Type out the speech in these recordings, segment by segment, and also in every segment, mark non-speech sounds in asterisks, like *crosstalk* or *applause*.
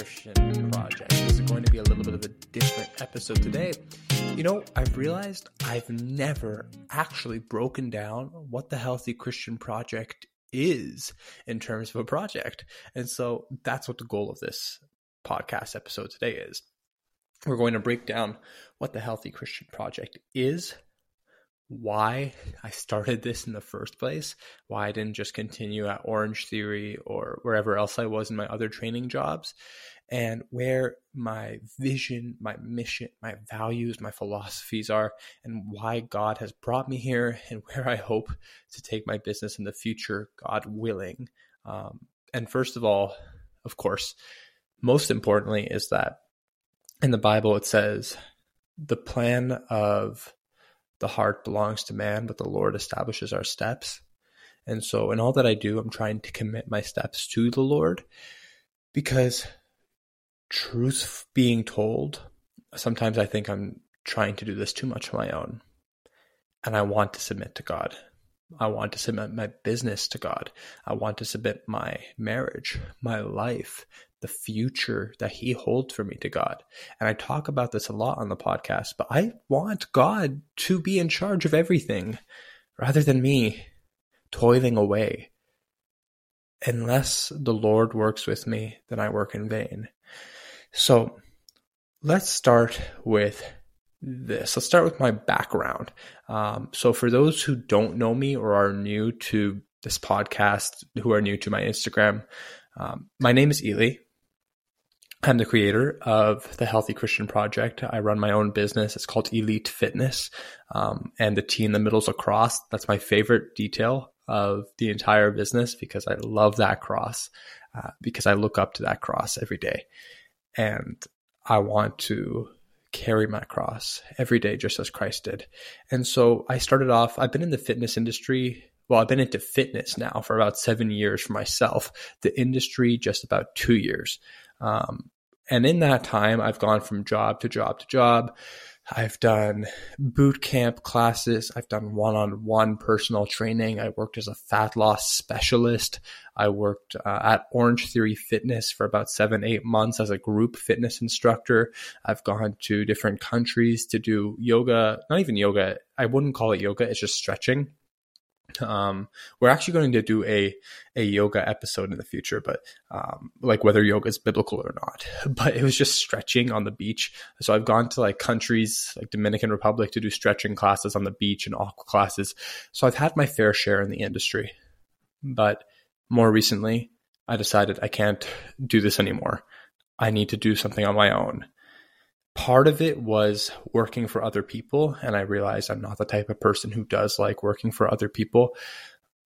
Christian Project. This is going to be a little bit of a different episode today. You know, I've realized I've never actually broken down what the Healthy Christian Project is in terms of a project. And so that's what the goal of this podcast episode today is. We're going to break down what the Healthy Christian Project is, why I started this in the first place, why I didn't just continue at Orange Theory or wherever else I was in my other training jobs, and where my vision, my mission, my values, my philosophies are, and why God has brought me here, and *laughs* where I hope to take my business in the future, God willing. Um, and first of all, of course, most importantly, is that in the Bible it says the plan of the heart belongs to man, but the Lord establishes our steps. And so, in all that I do, I'm trying to commit my steps to the Lord because truth being told, sometimes I think I'm trying to do this too much on my own. And I want to submit to God. I want to submit my business to God. I want to submit my marriage, my life, the future that He holds for me to God. And I talk about this a lot on the podcast, but I want God to be in charge of everything rather than me toiling away. Unless the Lord works with me, then I work in vain. So let's start with this. Let's start with my background. Um, so, for those who don't know me or are new to this podcast, who are new to my Instagram, um, my name is Ely. I'm the creator of the Healthy Christian Project. I run my own business. It's called Elite Fitness. Um, and the T in the middle is a cross. That's my favorite detail of the entire business because I love that cross, uh, because I look up to that cross every day. And I want to carry my cross every day just as Christ did. And so I started off, I've been in the fitness industry. Well, I've been into fitness now for about seven years for myself, the industry just about two years. Um, and in that time, I've gone from job to job to job. I've done boot camp classes. I've done one on one personal training. I worked as a fat loss specialist. I worked uh, at Orange Theory Fitness for about seven, eight months as a group fitness instructor. I've gone to different countries to do yoga, not even yoga. I wouldn't call it yoga. It's just stretching. Um, we're actually going to do a a yoga episode in the future, but um, like whether yoga is biblical or not. *laughs* But it was just stretching on the beach. So I've gone to like countries like Dominican Republic to do stretching classes on the beach and aqua classes. So I've had my fair share in the industry, but more recently, I decided I can't do this anymore. I need to do something on my own part of it was working for other people and i realized i'm not the type of person who does like working for other people.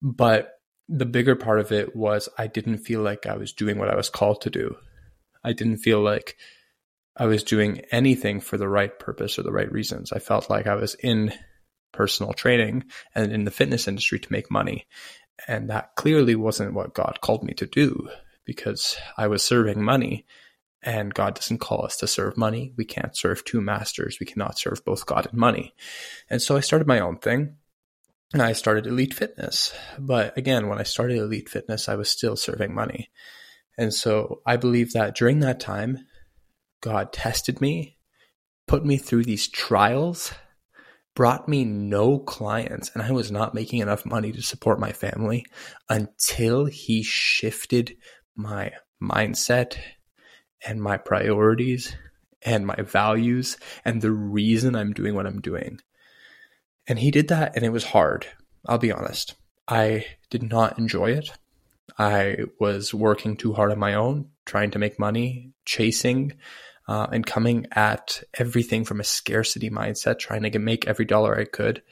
But the bigger part of it was i didn't feel like i was doing what i was called to do. I didn't feel like i was doing anything for the right purpose or the right reasons. I felt like i was in personal training and in the fitness industry to make money. And that clearly wasn't what god called me to do because i was serving money and God doesn't call us to serve money. We can't serve two masters. We cannot serve both God and money. And so I started my own thing. And I started Elite Fitness. But again, when I started Elite Fitness, I was still serving money. And so I believe that during that time, God tested me, put me through these trials, brought me no clients, and I was not making enough money to support my family until He shifted my mindset and my priorities and my values and the reason I'm doing what I'm doing. And he did that and it was hard. I'll be honest. I did not enjoy it. I was working too hard on my own, trying to make money, chasing, uh, and coming at everything from a scarcity mindset, trying to make every dollar I could.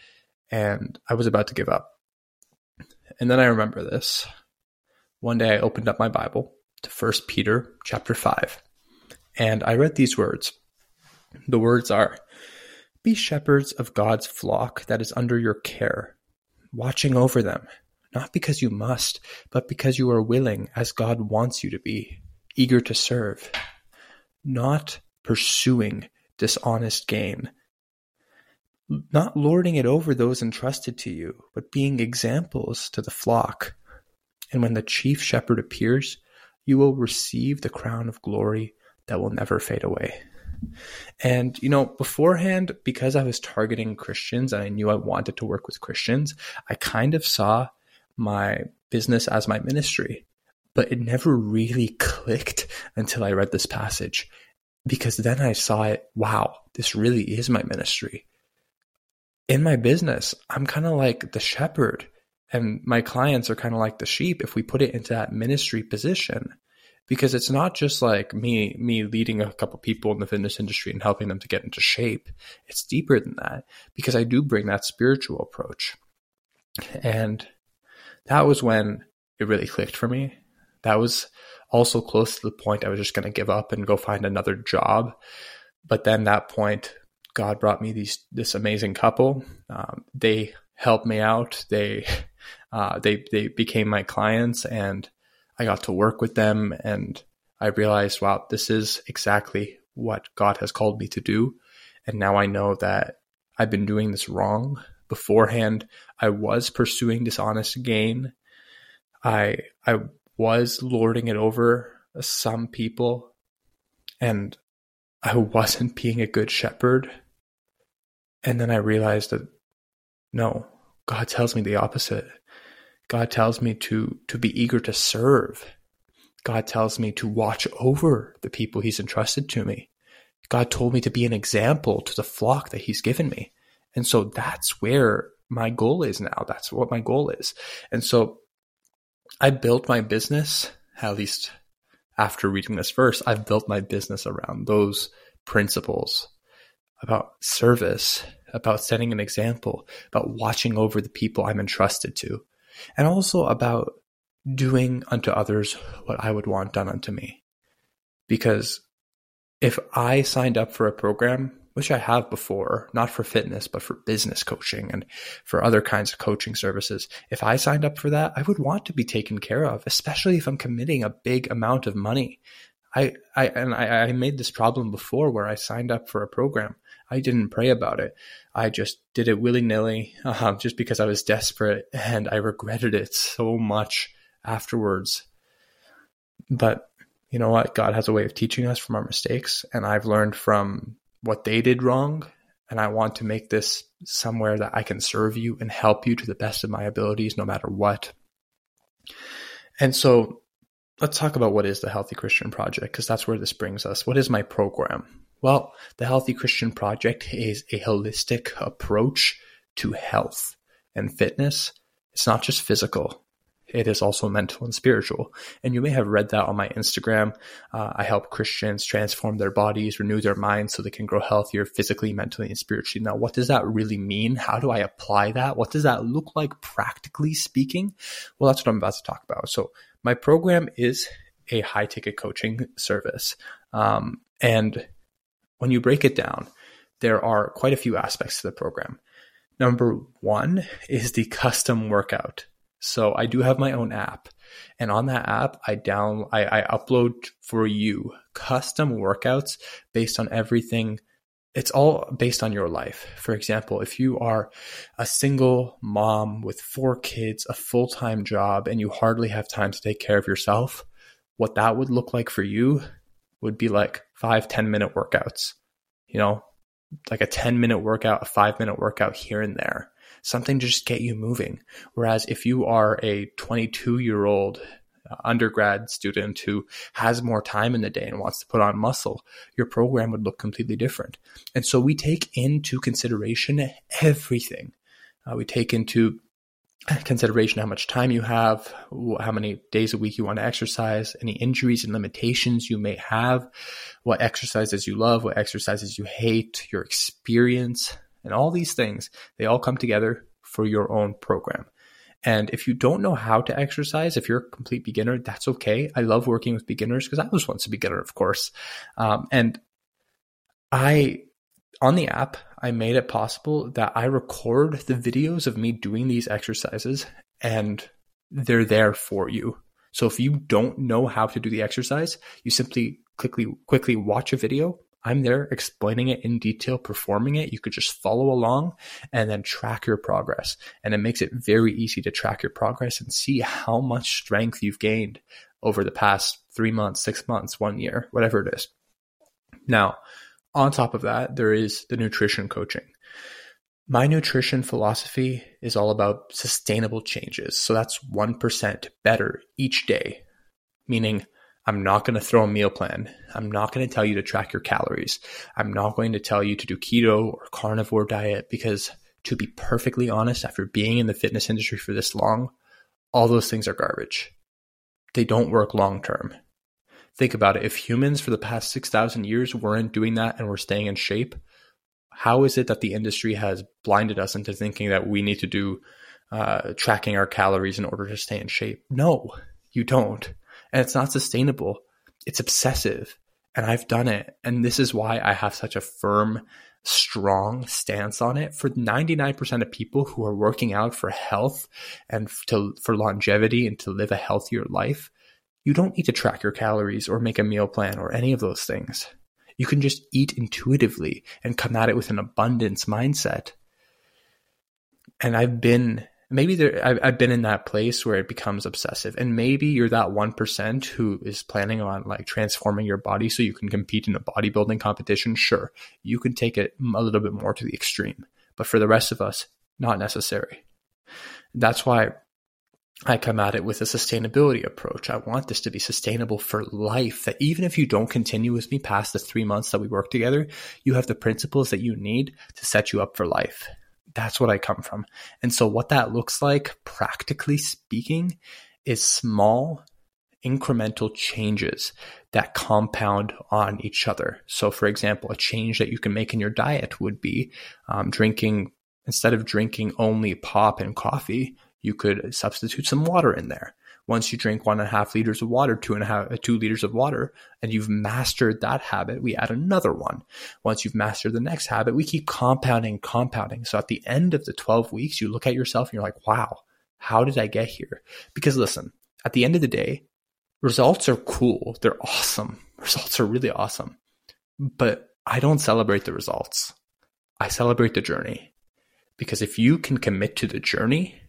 And I was about to give up. And then I remember this. One day I opened up my Bible to 1 Peter chapter 5. And I read these words. The words are Be shepherds of God's flock that is under your care, watching over them, not because you must, but because you are willing, as God wants you to be, eager to serve, not pursuing dishonest gain, not lording it over those entrusted to you, but being examples to the flock. And when the chief shepherd appears, you will receive the crown of glory that will never fade away. And, you know, beforehand, because I was targeting Christians and I knew I wanted to work with Christians, I kind of saw my business as my ministry. But it never really clicked until I read this passage because then I saw it wow, this really is my ministry. In my business, I'm kind of like the shepherd, and my clients are kind of like the sheep if we put it into that ministry position. Because it's not just like me me leading a couple people in the fitness industry and helping them to get into shape. It's deeper than that because i do bring that spiritual approach. And that was when it really clicked for me. That was also close to the point i was just going to give up and go find another job. But then that point god brought me these this amazing couple. Um, they helped me out. They uh, they they became my clients and I got to work with them and I realized, wow, this is exactly what God has called me to do. And now I know that I've been doing this wrong. Beforehand, I was pursuing dishonest gain. I I was lording it over some people and I wasn't being a good shepherd. And then I realized that no, God tells me the opposite. God tells me to to be eager to serve. God tells me to watch over the people he's entrusted to me. God told me to be an example to the flock that he's given me. And so that's where my goal is now. That's what my goal is. And so I built my business, at least after reading this verse, I've built my business around those principles about service, about setting an example, about watching over the people I'm entrusted to and also about doing unto others what I would want done unto me. Because if I signed up for a program, which I have before, not for fitness, but for business coaching and for other kinds of coaching services, if I signed up for that, I would want to be taken care of, especially if I'm committing a big amount of money. I, I and I, I made this problem before where I signed up for a program I didn't pray about it. I just did it willy nilly, uh, *laughs* just because I was desperate, and I regretted it so much afterwards. But you know what? God has a way of teaching us from our mistakes, and I've learned from what they did wrong. And I want to make this somewhere that I can serve you and help you to the best of my abilities, no matter what. And so let's talk about what is the Healthy Christian Project, because that's where this brings us. What is my program? Well, the Healthy Christian Project is a holistic approach to health and fitness. It's not just physical, it is also mental and spiritual. And you may have read that on my Instagram. Uh, I help Christians transform their bodies, renew their minds so they can grow healthier physically, mentally, and spiritually. Now, what does that really mean? How do I apply that? What does that look like practically speaking? Well, that's what I'm about to talk about. So, my program is a high ticket coaching service. Um, and when you break it down, there are quite a few aspects to the program. Number one is the custom workout. So I do have my own app, and on that app, I down I, I upload for you custom workouts based on everything. It's all based on your life. For example, if you are a single mom with four kids, a full time job, and you hardly have time to take care of yourself, what that would look like for you would be like five ten minute workouts, you know, like a 10 minute workout, a five minute workout here and there, something to just get you moving. Whereas if you are a 22 year old undergrad student who has more time in the day and wants to put on muscle, your program would look completely different. And so we take into consideration everything. Uh, we take into consideration how much time you have, how many days a week you want to exercise, any injuries and limitations you may have, what exercises you love, what exercises you hate, your experience, and all these things, they all come together for your own program. And if you don't know how to exercise, if you're a complete beginner, that's okay. I love working with beginners because I was once a beginner, of course. Um, and I on the app, I made it possible that I record the videos of me doing these exercises and they're there for you. So if you don't know how to do the exercise, you simply quickly quickly watch a video. I'm there explaining it in detail, performing it. You could just follow along and then track your progress. And it makes it very easy to track your progress and see how much strength you've gained over the past three months, six months, one year, whatever it is. Now, on top of that, there is the nutrition coaching. My nutrition philosophy is all about sustainable changes. So that's 1% better each day, meaning I'm not going to throw a meal plan. I'm not going to tell you to track your calories. I'm not going to tell you to do keto or carnivore diet because, to be perfectly honest, after being in the fitness industry for this long, all those things are garbage. They don't work long term. Think about it. If humans for the past 6,000 years weren't doing that and were staying in shape, how is it that the industry has blinded us into thinking that we need to do uh, tracking our calories in order to stay in shape? No, you don't. And it's not sustainable. It's obsessive. And I've done it. And this is why I have such a firm, strong stance on it. For 99% of people who are working out for health and to, for longevity and to live a healthier life, you don't need to track your calories or make a meal plan or any of those things. You can just eat intuitively and come at it with an abundance mindset. And I've been maybe there I've, I've been in that place where it becomes obsessive and maybe you're that 1% who is planning on like transforming your body so you can compete in a bodybuilding competition sure you can take it a little bit more to the extreme but for the rest of us not necessary that's why I come at it with a sustainability approach. I want this to be sustainable for life. That even if you don't continue with me past the three months that we work together, you have the principles that you need to set you up for life. That's what I come from. And so, what that looks like, practically speaking, is small incremental changes that compound on each other. So, for example, a change that you can make in your diet would be um, drinking, instead of drinking only pop and coffee, you could substitute some water in there. Once you drink one and a half liters of water, two and a half, two liters of water, and you've mastered that habit, we add another one. Once you've mastered the next habit, we keep compounding, compounding. So at the end of the 12 weeks, you look at yourself and you're like, wow, how did I get here? Because listen, at the end of the day, results are cool. They're awesome. *laughs* Results are really awesome. But I don't celebrate the results. I celebrate the journey. Because if you can commit to the journey,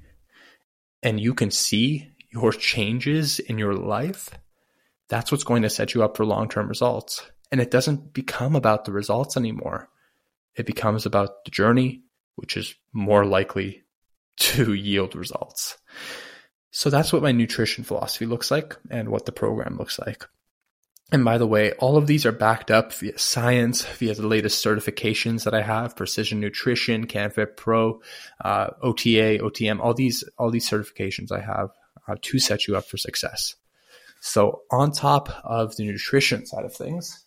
and you can see your changes in your life, that's what's going to set you up for long term results. And it doesn't become about the results anymore. It becomes about the journey, which is more likely to yield results. So that's what my nutrition philosophy looks like and what the program looks like. And by the way, all of these are backed up via science, via the latest certifications that I have, Precision Nutrition, CanFit Pro, uh, OTA, OTM, all these, all these certifications I have uh, to set you up for success. So on top of the nutrition side of things,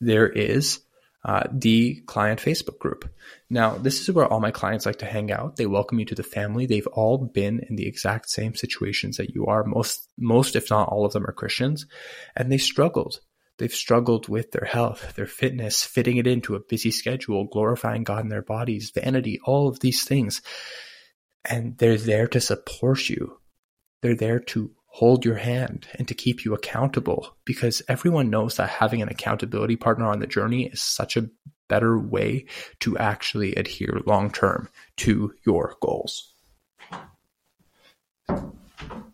there is uh, the client Facebook group. Now, this is where all my clients like to hang out. They welcome you to the family. They've all been in the exact same situations that you are. Most, most, if not all of them are Christians and they struggled. They've struggled with their health, their fitness, fitting it into a busy schedule, glorifying God in their bodies, vanity, all of these things. And they're there to support you. They're there to hold your hand and to keep you accountable because everyone knows that having an accountability partner on the journey is such a better way to actually adhere long term to your goals.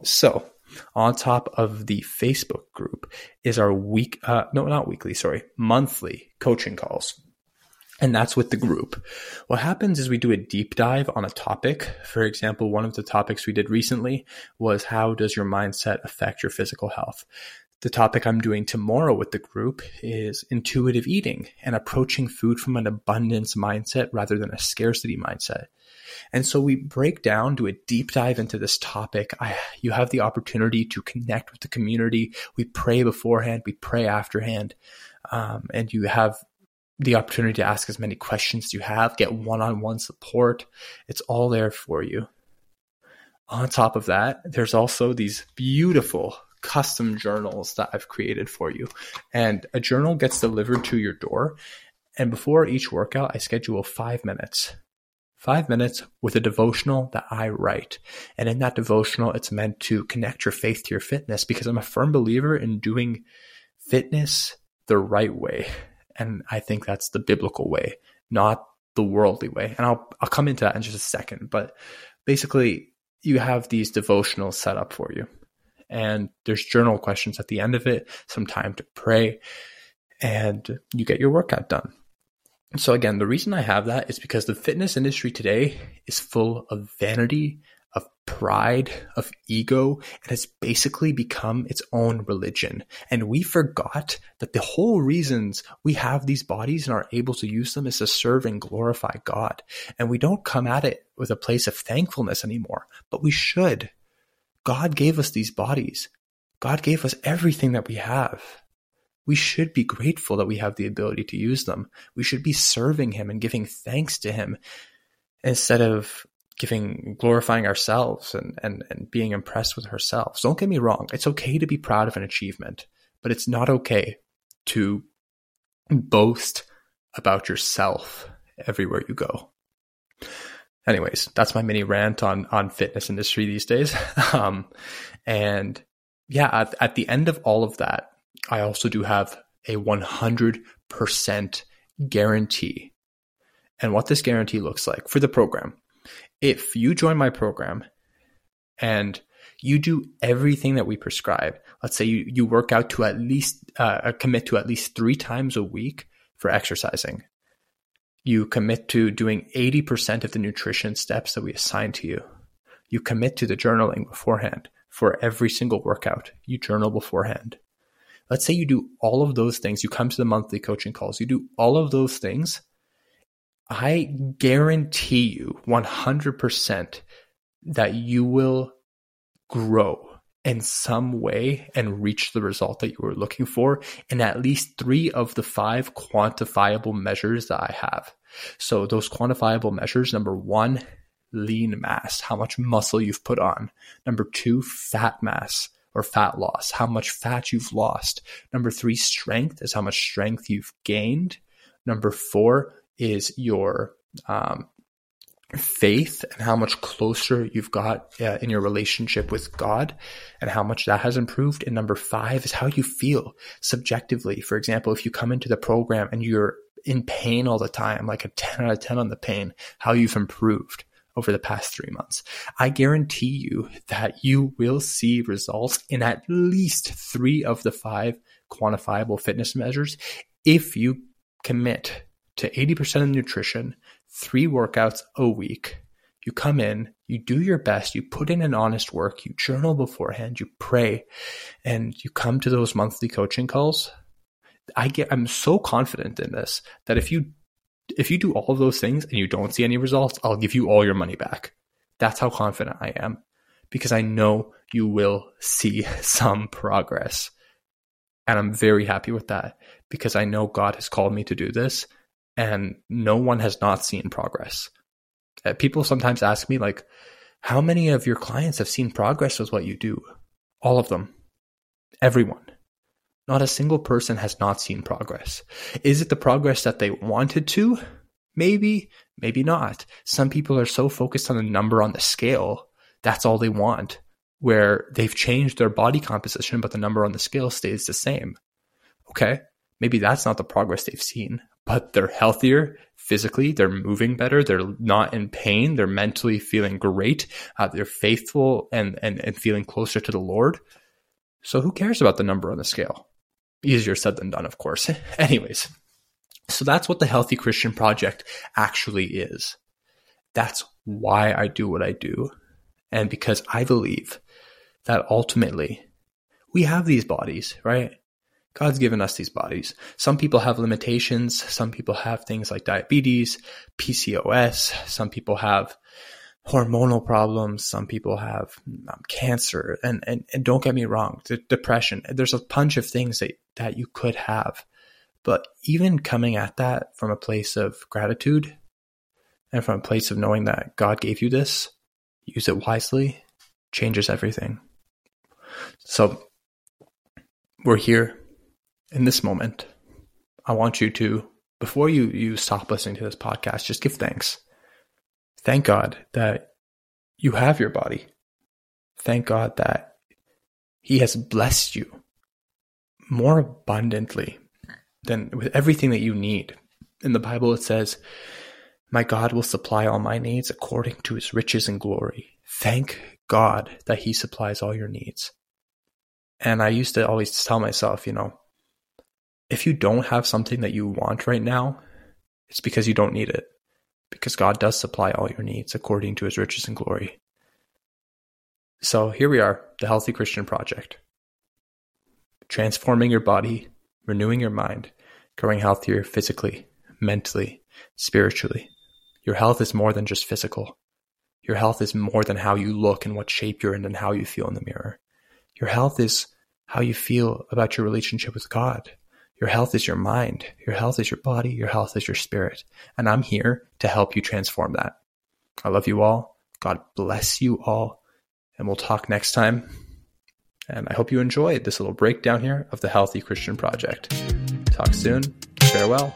So, on top of the Facebook group is our week, uh, no, not weekly, sorry, monthly coaching calls and that's with the group. What happens is we do a deep dive on a topic. For example, one of the topics we did recently was how does your mindset affect your physical health? The topic I'm doing tomorrow with the group is intuitive eating and approaching food from an abundance mindset rather than a scarcity mindset. And so we break down, do a deep dive into this topic. I, you have the opportunity to connect with the community. We pray beforehand, we pray afterhand. Um, and you have the opportunity to ask as many questions you have, get one on one support. It's all there for you. On top of that, there's also these beautiful custom journals that I've created for you. And a journal gets delivered to your door. And before each workout, I schedule five minutes. Five minutes with a devotional that I write. And in that devotional, it's meant to connect your faith to your fitness because I'm a firm believer in doing fitness the right way. And I think that's the biblical way, not the worldly way. And I'll, I'll come into that in just a second. But basically, you have these devotionals set up for you. and there's journal questions at the end of it, some time to pray, and you get your workout done. So again, the reason I have that is because the fitness industry today is full of vanity, pride, of ego, and has basically become its own religion. And we forgot that the whole reasons we have these bodies and are able to use them is to serve and glorify God. And we don't come at it with a place of thankfulness anymore, but we should. God gave us these bodies. God gave us everything that we have. We should be grateful that we have the ability to use them. We should be serving Him and giving thanks to Him instead of giving glorifying ourselves and, and, and being impressed with ourselves. Don't get me wrong, it's okay to be proud of an achievement, but it's not okay to boast about yourself everywhere you go. Anyways, that's my mini rant on on fitness industry these days. *laughs* um, and yeah, at, at the end of all of that, I also do have a 100% guarantee. And what this guarantee looks like for the program if you join my program and you do everything that we prescribe, let's say you, you work out to at least uh, commit to at least three times a week for exercising. You commit to doing 80% of the nutrition steps that we assign to you. You commit to the journaling beforehand for every single workout. You journal beforehand. Let's say you do all of those things. You come to the monthly coaching calls. You do all of those things I guarantee you 100% that you will grow in some way and reach the result that you were looking for in at least three of the five quantifiable measures that I have. So, those quantifiable measures number one, lean mass, how much muscle you've put on. Number two, fat mass or fat loss, how much fat you've lost. Number three, strength is how much strength you've gained. Number four, is your um, faith and how much closer you've got uh, in your relationship with God and how much that has improved. And number five is how you feel subjectively. For example, if you come into the program and you're in pain all the time, like a 10 out of 10 on the pain, how you've improved over the past three months. I guarantee you that you will see results in at least three of the five quantifiable fitness measures if you commit to 80% of nutrition, three workouts a week. You come in, you do your best, you put in an honest work, you journal beforehand, you pray, and you come to those monthly coaching calls. I get I'm so confident in this that if you if you do all of those things and you don't see any results, I'll give you all your money back. That's how confident I am because I know you will see *laughs* some progress. And I'm very happy with that because I know God has called me to do this and no one has not seen progress. Uh, people sometimes ask me, like, how many of your clients have seen progress with what you do? All of them. Everyone. Not a single person has not seen progress. Is it the progress that they wanted to? Maybe, maybe not. Some people are so focused on the number on the scale, that's all they want, where they've changed their body composition, but the number on the scale stays the same. Okay, maybe that's not the progress they've seen, but they're healthier physically. They're moving better. They're not in pain. They're mentally feeling great. Uh, they're faithful and, and, and feeling closer to the Lord. So who cares about the number on the scale? Easier said than done, of course. *laughs* Anyways, so that's what the Healthy Christian Project actually is. That's why I do what I do. And because I believe that ultimately we have these bodies, right? God's given us these bodies. Some people have limitations. Some people have things like diabetes, PCOS. Some people have hormonal problems. Some people have um, cancer. And, and, and don't get me wrong, the depression. There's a bunch of things that, that you could have. But even coming at that from a place of gratitude and from a place of knowing that God gave you this, use it wisely, changes everything. So we're here in this moment, I want you to, before you, you stop listening to this podcast, just give thanks. Thank God that you have your body. Thank God that He has blessed you more abundantly than with everything that you need. In the Bible, it says, My God will supply all my needs according to His riches and glory. Thank God that He supplies all your needs. And I used to always tell myself, you know, if you don't have something that you want right now, it's because you don't need it. Because God does supply all your needs according to his riches and glory. So here we are, the Healthy Christian Project. Transforming your body, renewing your mind, growing healthier physically, mentally, spiritually. Your health is more than just physical. Your health is more than how you look and what shape you're in and how you feel in the mirror. Your health is how you feel about your relationship with God. Your health is your mind. Your health is your body. Your health is your spirit. And I'm here to help you transform that. I love you all. God bless you all and we'll talk next time. And I hope you enjoyed this little breakdown here of the Healthy Christian Project. Talk soon. Farewell.